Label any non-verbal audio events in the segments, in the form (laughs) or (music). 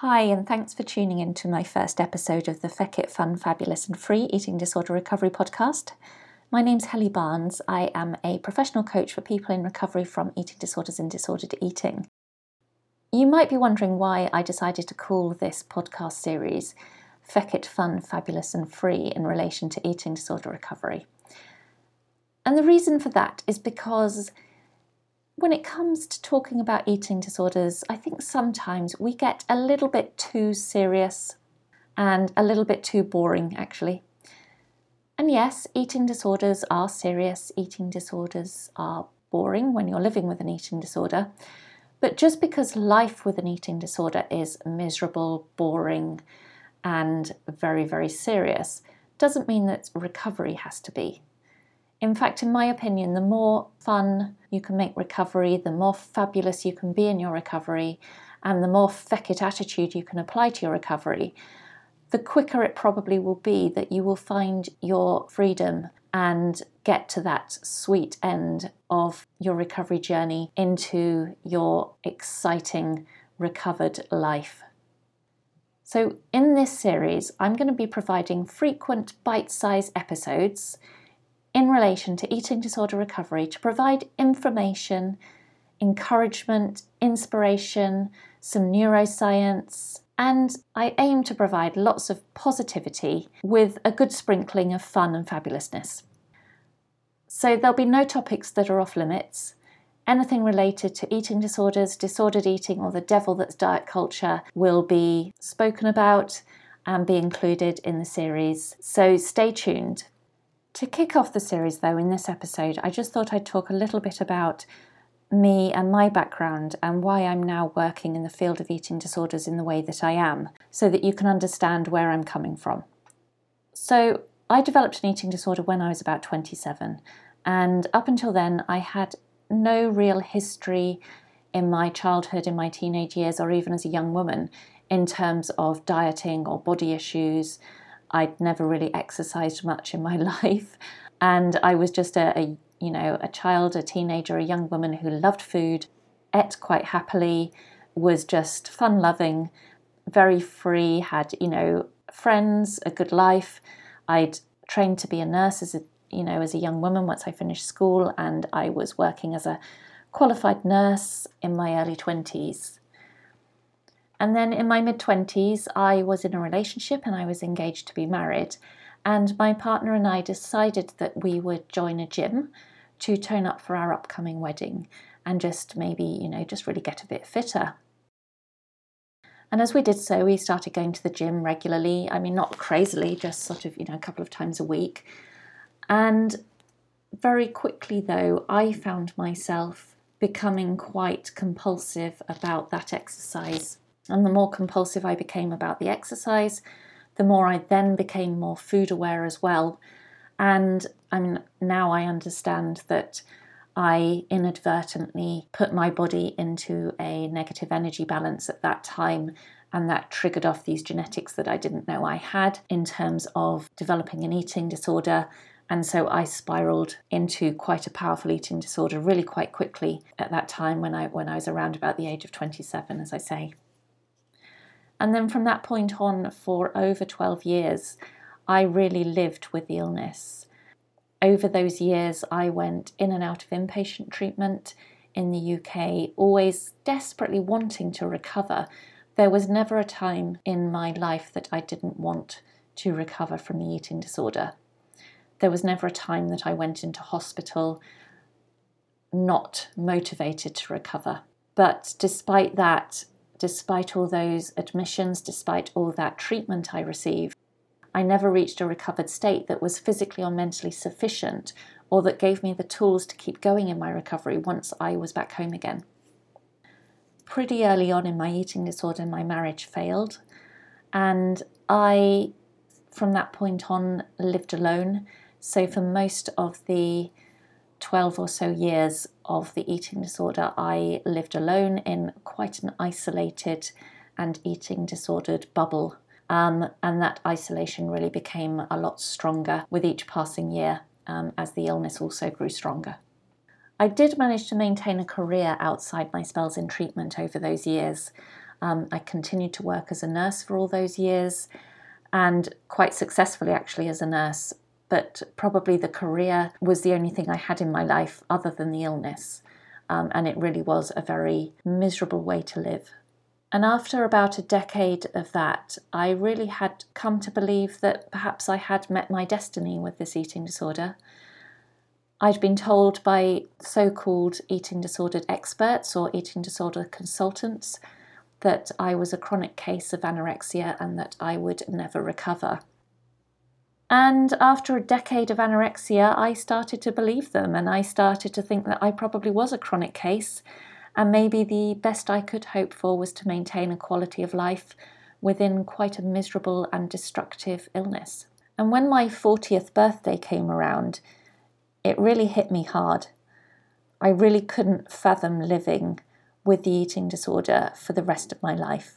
Hi, and thanks for tuning in to my first episode of the Feck It Fun, Fabulous and Free Eating Disorder Recovery podcast. My name's Helly Barnes. I am a professional coach for people in recovery from eating disorders and disordered eating. You might be wondering why I decided to call this podcast series Feck It Fun, Fabulous and Free in relation to eating disorder recovery. And the reason for that is because when it comes to talking about eating disorders, I think sometimes we get a little bit too serious and a little bit too boring, actually. And yes, eating disorders are serious, eating disorders are boring when you're living with an eating disorder. But just because life with an eating disorder is miserable, boring, and very, very serious, doesn't mean that recovery has to be. In fact, in my opinion, the more fun you can make recovery, the more fabulous you can be in your recovery, and the more feckit attitude you can apply to your recovery, the quicker it probably will be that you will find your freedom and get to that sweet end of your recovery journey into your exciting recovered life. So, in this series, I'm going to be providing frequent bite sized episodes in relation to eating disorder recovery to provide information, encouragement, inspiration, some neuroscience, and I aim to provide lots of positivity with a good sprinkling of fun and fabulousness. So there'll be no topics that are off limits. Anything related to eating disorders, disordered eating, or the devil that's diet culture will be spoken about and be included in the series. So stay tuned. To kick off the series, though, in this episode, I just thought I'd talk a little bit about me and my background and why I'm now working in the field of eating disorders in the way that I am, so that you can understand where I'm coming from. So, I developed an eating disorder when I was about 27, and up until then, I had no real history in my childhood, in my teenage years, or even as a young woman in terms of dieting or body issues. I'd never really exercised much in my (laughs) life, and I was just a, a you know a child, a teenager, a young woman who loved food, ate quite happily, was just fun loving, very free, had you know friends, a good life. I'd trained to be a nurse as a you know as a young woman once I finished school, and I was working as a qualified nurse in my early twenties. And then in my mid 20s, I was in a relationship and I was engaged to be married. And my partner and I decided that we would join a gym to tone up for our upcoming wedding and just maybe, you know, just really get a bit fitter. And as we did so, we started going to the gym regularly. I mean, not crazily, just sort of, you know, a couple of times a week. And very quickly, though, I found myself becoming quite compulsive about that exercise. And the more compulsive I became about the exercise, the more I then became more food aware as well. And I mean, now I understand that I inadvertently put my body into a negative energy balance at that time, and that triggered off these genetics that I didn't know I had in terms of developing an eating disorder. And so I spiraled into quite a powerful eating disorder really quite quickly at that time when I when I was around about the age of 27, as I say. And then from that point on, for over 12 years, I really lived with the illness. Over those years, I went in and out of inpatient treatment in the UK, always desperately wanting to recover. There was never a time in my life that I didn't want to recover from the eating disorder. There was never a time that I went into hospital not motivated to recover. But despite that, despite all those admissions, despite all that treatment I received, I never reached a recovered state that was physically or mentally sufficient or that gave me the tools to keep going in my recovery once I was back home again. pretty early on in my eating disorder, my marriage failed. And I, from that point on, lived alone. So for most of the 12 or so years of the eating disorder, I lived alone in quite an isolated and eating disordered bubble. Um, and that isolation really became a lot stronger with each passing year um, as the illness also grew stronger. I did manage to maintain a career outside my spells in treatment over those years. Um, I continued to work as a nurse for all those years and quite successfully actually as a nurse, but probably the career was the only thing I had in my life other than the illness. Um, and it really was a very miserable way to live. And after about a decade of that, I really had come to believe that perhaps I had met my destiny with this eating disorder. I'd been told by so called eating disordered experts or eating disorder consultants that I was a chronic case of anorexia and that I would never recover. And after a decade of anorexia, I started to believe them and I started to think that I probably was a chronic case. And maybe the best I could hope for was to maintain a quality of life within quite a miserable and destructive illness. And when my 40th birthday came around, it really hit me hard. I really couldn't fathom living with the eating disorder for the rest of my life.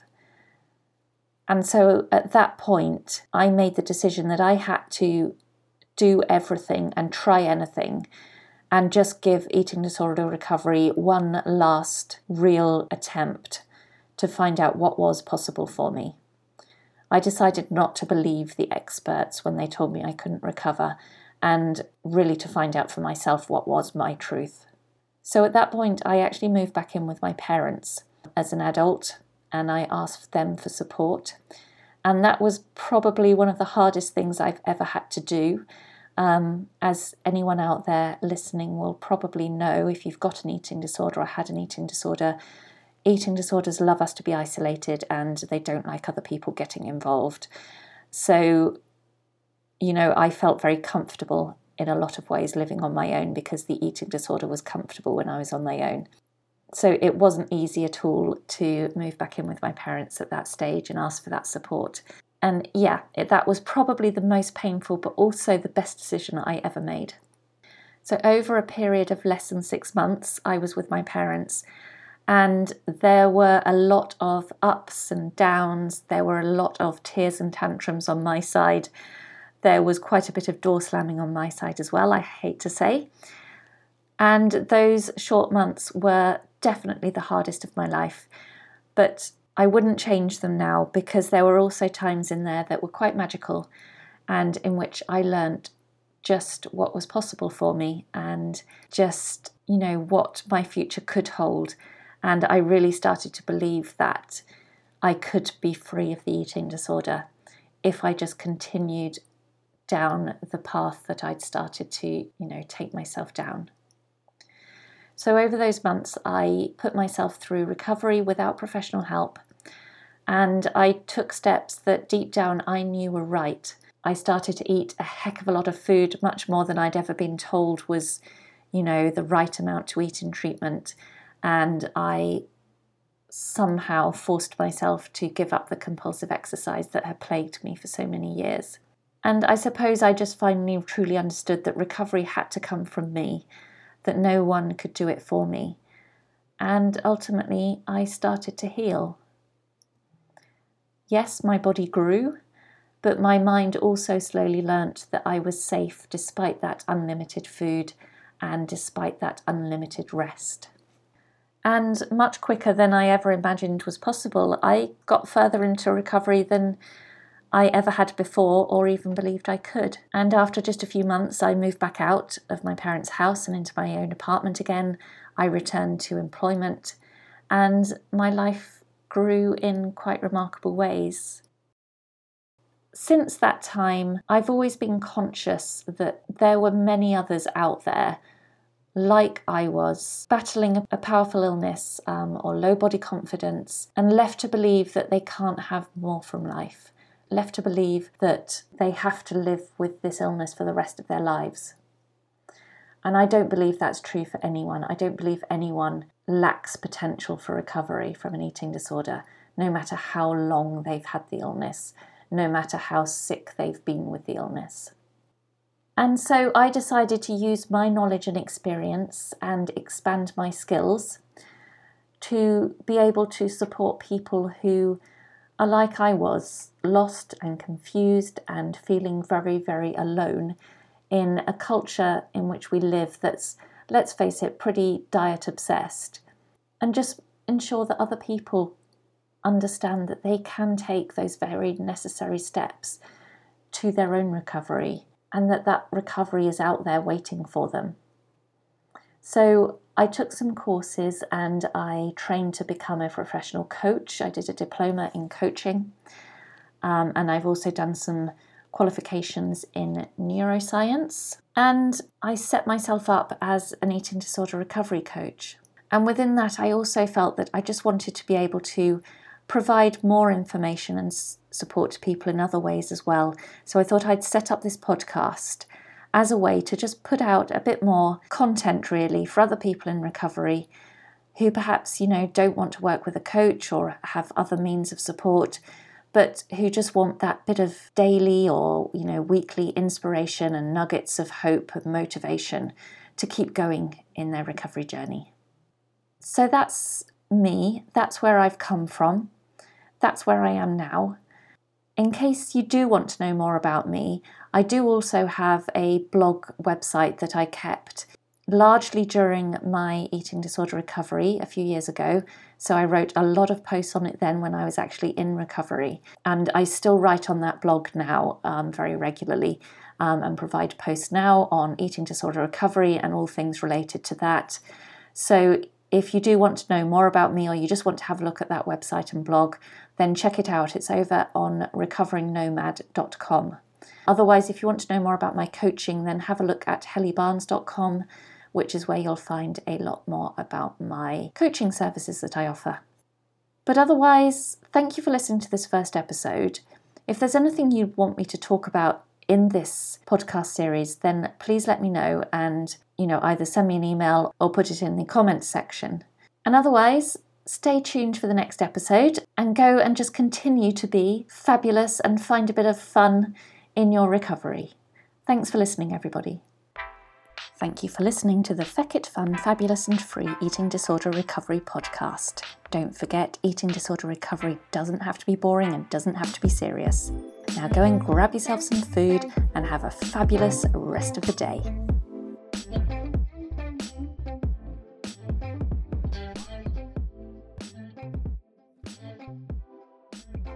And so at that point, I made the decision that I had to do everything and try anything and just give eating disorder recovery one last real attempt to find out what was possible for me. I decided not to believe the experts when they told me I couldn't recover and really to find out for myself what was my truth. So at that point, I actually moved back in with my parents as an adult and I asked them for support. And that was probably one of the hardest things I've ever had to do. Um, as anyone out there listening will probably know, if you've got an eating disorder or had an eating disorder, eating disorders love us to be isolated and they don't like other people getting involved. So, you know, I felt very comfortable in a lot of ways living on my own because the eating disorder was comfortable when I was on my own. So it wasn't easy at all to move back in with my parents at that stage and ask for that support. And yeah, it, that was probably the most painful, but also the best decision I ever made. So, over a period of less than six months, I was with my parents, and there were a lot of ups and downs. There were a lot of tears and tantrums on my side. There was quite a bit of door slamming on my side as well, I hate to say. And those short months were definitely the hardest of my life. But I wouldn't change them now because there were also times in there that were quite magical and in which I learnt just what was possible for me and just, you know, what my future could hold. And I really started to believe that I could be free of the eating disorder if I just continued down the path that I'd started to, you know, take myself down. So, over those months, I put myself through recovery without professional help, and I took steps that deep down I knew were right. I started to eat a heck of a lot of food, much more than I'd ever been told was, you know, the right amount to eat in treatment. And I somehow forced myself to give up the compulsive exercise that had plagued me for so many years. And I suppose I just finally truly understood that recovery had to come from me, that no one could do it for me. And ultimately, I started to heal. Yes, my body grew, but my mind also slowly learnt that I was safe despite that unlimited food and despite that unlimited rest. And much quicker than I ever imagined was possible, I got further into recovery than I ever had before or even believed I could. And after just a few months, I moved back out of my parents' house and into my own apartment again. I returned to employment, and my life grew in quite remarkable ways. Since that time, I've always been conscious that there were many others out there like I was, battling a powerful illness um, or low body confidence, and left to believe that they can't have more from life left to believe that they have to live with this illness for the rest of their lives. And I don't believe that's true for anyone. I don't believe anyone lacks potential for recovery from an eating disorder, no matter how long they've had the illness, no matter how sick they've been with the illness. And so I decided to use my knowledge and experience and expand my skills to be able to support people who are like I was, lost and confused and feeling very, very alone in a culture in which we live that's, let's face it, pretty diet obsessed. And just ensure that other people understand that they can take those very necessary steps to their own recovery and that that recovery is out there waiting for them. So I took some courses and I trained to become a professional coach. I did a diploma in coaching um, and I've also done some qualifications in neuroscience. And I set myself up as an eating disorder recovery coach. And within that, I also felt that I just wanted to be able to provide more information and support to people in other ways as well. So I thought I'd set up this podcast as a way to just put out a bit more content really for other people in recovery who perhaps, you know, don't want to work with a coach or have other means of support, but who just want that bit of daily or, you know, weekly inspiration and nuggets of hope and motivation to keep going in their recovery journey. So that's me, that's where I've come from, that's where I am now. In case you do want to know more about me, I do also have a blog website that I kept largely during my eating disorder recovery a few years ago. So I wrote a lot of posts on it then when I was actually in recovery. And I still write on that blog now um, very regularly um, and provide posts now on eating disorder recovery and all things related to that. So if you do want to know more about me or you just want to have a look at that website and blog, then check it out. It's over on recoveringnomad.com. Otherwise, if you want to know more about my coaching, then have a look at hellybarnes.com, which is where you'll find a lot more about my coaching services that I offer. But otherwise, thank you for listening to this first episode. If there's anything you want me to talk about in this podcast series, then please let me know and, you know, either send me an email or put it in the comments section. And otherwise, stay tuned for the next episode and go and just continue to be fabulous and find a bit of fun in your recovery. Thanks for listening, everybody. Thank you for listening to the Feck It Fun, Fabulous and Free Eating Disorder Recovery podcast. Don't forget, eating disorder recovery doesn't have to be boring and doesn't have to be serious. Now go and grab yourself some food and have a fabulous rest of the day.